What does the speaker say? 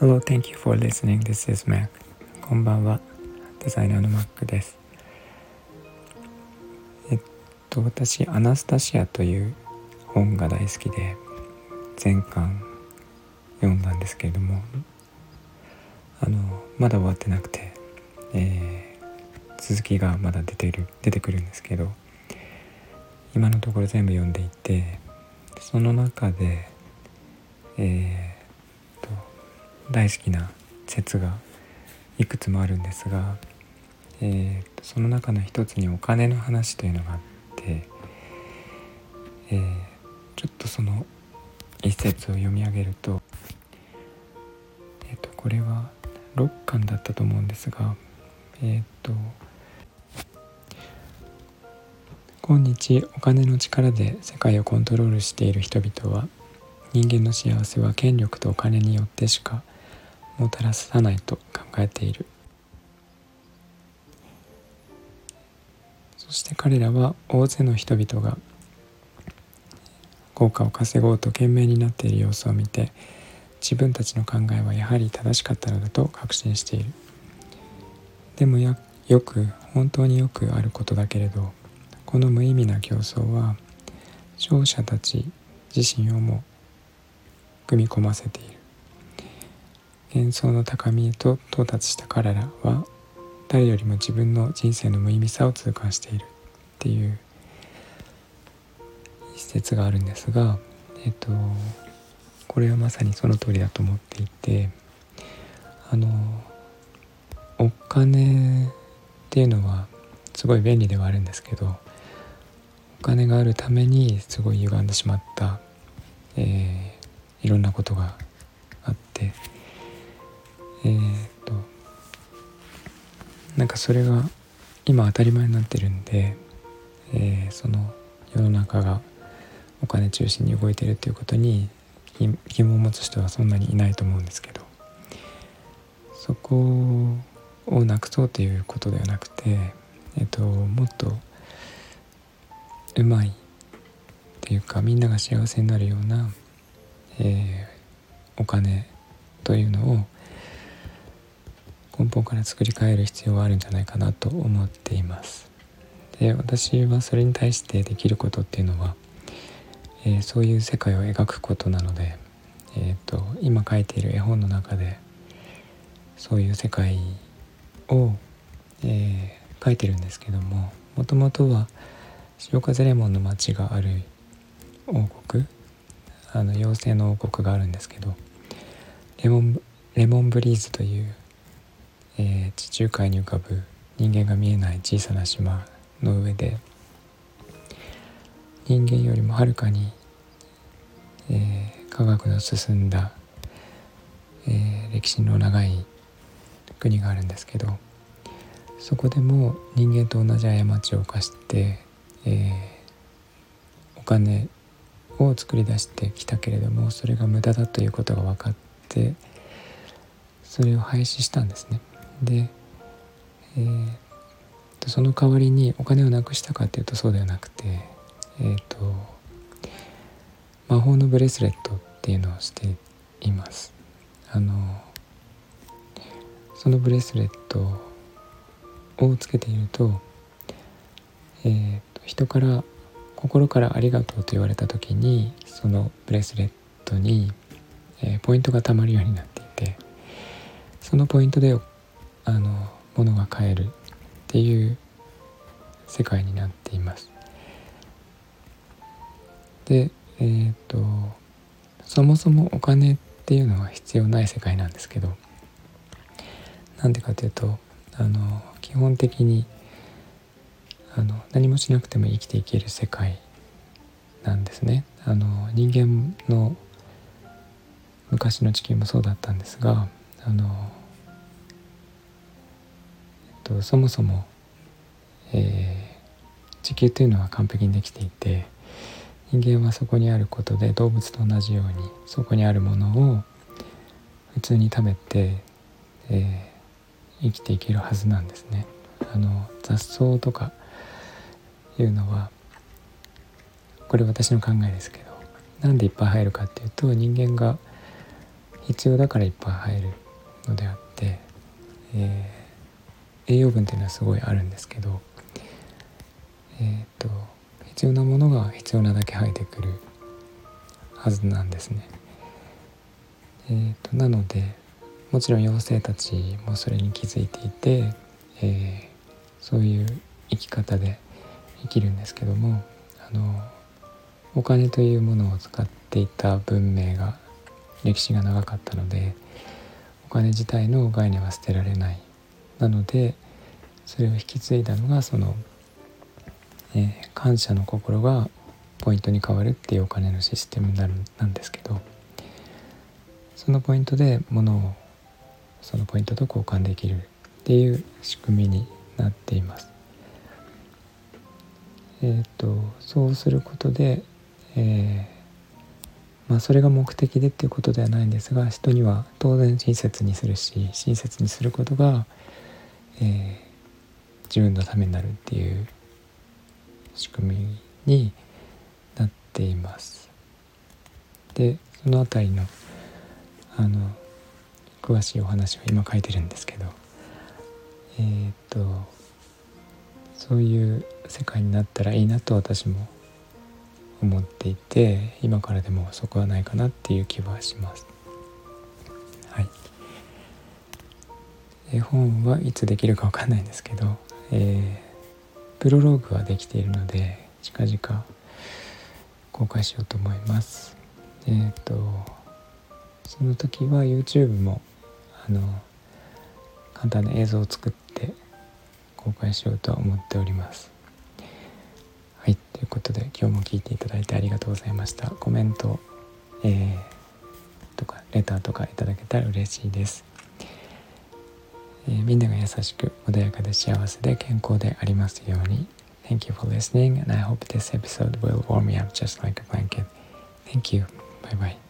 Hello, thank you for listening. This is Mac. こんばんは。デザイナーの Mac です。えっと、私、アナスタシアという本が大好きで、全巻読んだんですけれども、あの、まだ終わってなくて、えー、続きがまだ出てる、出てくるんですけど、今のところ全部読んでいて、その中で、えー、と大好きな説がいくつもあるんですが、えー、とその中の一つにお金の話というのがあって、えー、ちょっとその一節を読み上げると,、えー、とこれは6巻だったと思うんですがえっ、と今日お金の力で世界をコントロールしている人々は人間の幸せは権力とお金によってしかもたらさないと考えているそして彼らは大勢の人々が効果を稼ごうと懸命になっている様子を見て自分たちの考えはやはり正しかったのだと確信しているでもよく本当によくあることだけれどこの無意味な競争は勝者たち自身をも組み込ませている。幻想の高みへと到達した彼らは誰よりも自分の人生の無意味さを痛感している。っていう一節があるんですがえっとこれはまさにその通りだと思っていてあのお金っていうのはすごい便利ではあるんですけどお金があるためにすごい歪んでしまった、えー、いろんなことがあってえー、っとなんかそれが今当たり前になってるんで、えー、その世の中がお金中心に動いてるっていうことに疑問を持つ人はそんなにいないと思うんですけどそこをなくそうということではなくて、えっと、もっとうまいっていうかみんなが幸せになるような、えー、お金というのを根本から作り変える必要はあるんじゃないかなと思っています。で私はそれに対してできることっていうのは、えー、そういう世界を描くことなので、えーと、今書いている絵本の中でそういう世界を、えー、書いてるんですけどももともとは潮風レモンの町がある王国あの妖精の王国があるんですけどレモンレモンブリーズという、えー、地中海に浮かぶ人間が見えない小さな島の上で人間よりもはるかに、えー、科学の進んだ、えー、歴史の長い国があるんですけどそこでも人間と同じ過ちを犯してえー、お金を作り出してきたけれどもそれが無駄だということが分かってそれを廃止したんですね。で、えー、その代わりにお金をなくしたかっていうとそうではなくて、えーと、魔法のブレスレットっていうのをしています。あのそのブレスレットをつけていると,、えー人から心からありがとうと言われた時にそのブレスレットに、えー、ポイントがたまるようになっていてそのポイントであの物が買えるっていう世界になっています。でえっ、とそもそもお金っていうのは必要ない世界なんですけどなんでかというとあの基本的にあの何もしなくても生きていける世界なんですね。あの人間の昔の地球もそうだったんですがあの、えっと、そもそも、えー、地球というのは完璧にできていて人間はそこにあることで動物と同じようにそこにあるものを普通に食べて、えー、生きていけるはずなんですね。あの雑草とかいうのはこれ私の考えですけどなんでいっぱい入るかっていうと人間が必要だからいっぱい入るのであって、えー、栄養分っていうのはすごいあるんですけど、えーと、必要なものが必要なだけ入ってくるはずなんですね。えーと、なのでもちろん妖精たちもそれに気づいていて、えー、そういう生き方で生きるんですけどもあのお金というものを使っていた文明が歴史が長かったのでお金自体の概念は捨てられないなのでそれを引き継いだのがその、えー、感謝の心がポイントに変わるっていうお金のシステムになるなんですけどそのポイントで物をそのポイントと交換できるっていう仕組みになっています。えーと、そうすることで、えー、まあ、それが目的でっていうことではないんですが人には当然親切にするし親切にすることが、えー、自分のためになるっていう仕組みになっています。でその辺りのあの詳しいお話を今書いてるんですけどえー、とそういう世界になったらいいなと私も思っていて今からでもそこはないかなっていう気はします。はい、絵本はいつできるか分かんないんですけど、えー、プロローグはできているので近々公開しようと思います。えっ、ー、とその時は YouTube もあの簡単な映像を作って公開しようと思っております。はいということで今日も聞いていただいてありがとうございました。コメント、えー、とかレターとかいただけたら嬉しいです。えー、みんなが優しく穏やかで幸せで健康でありますように。Thank you for listening and I hope this episode will warm me up just like a blanket. Thank you. Bye bye.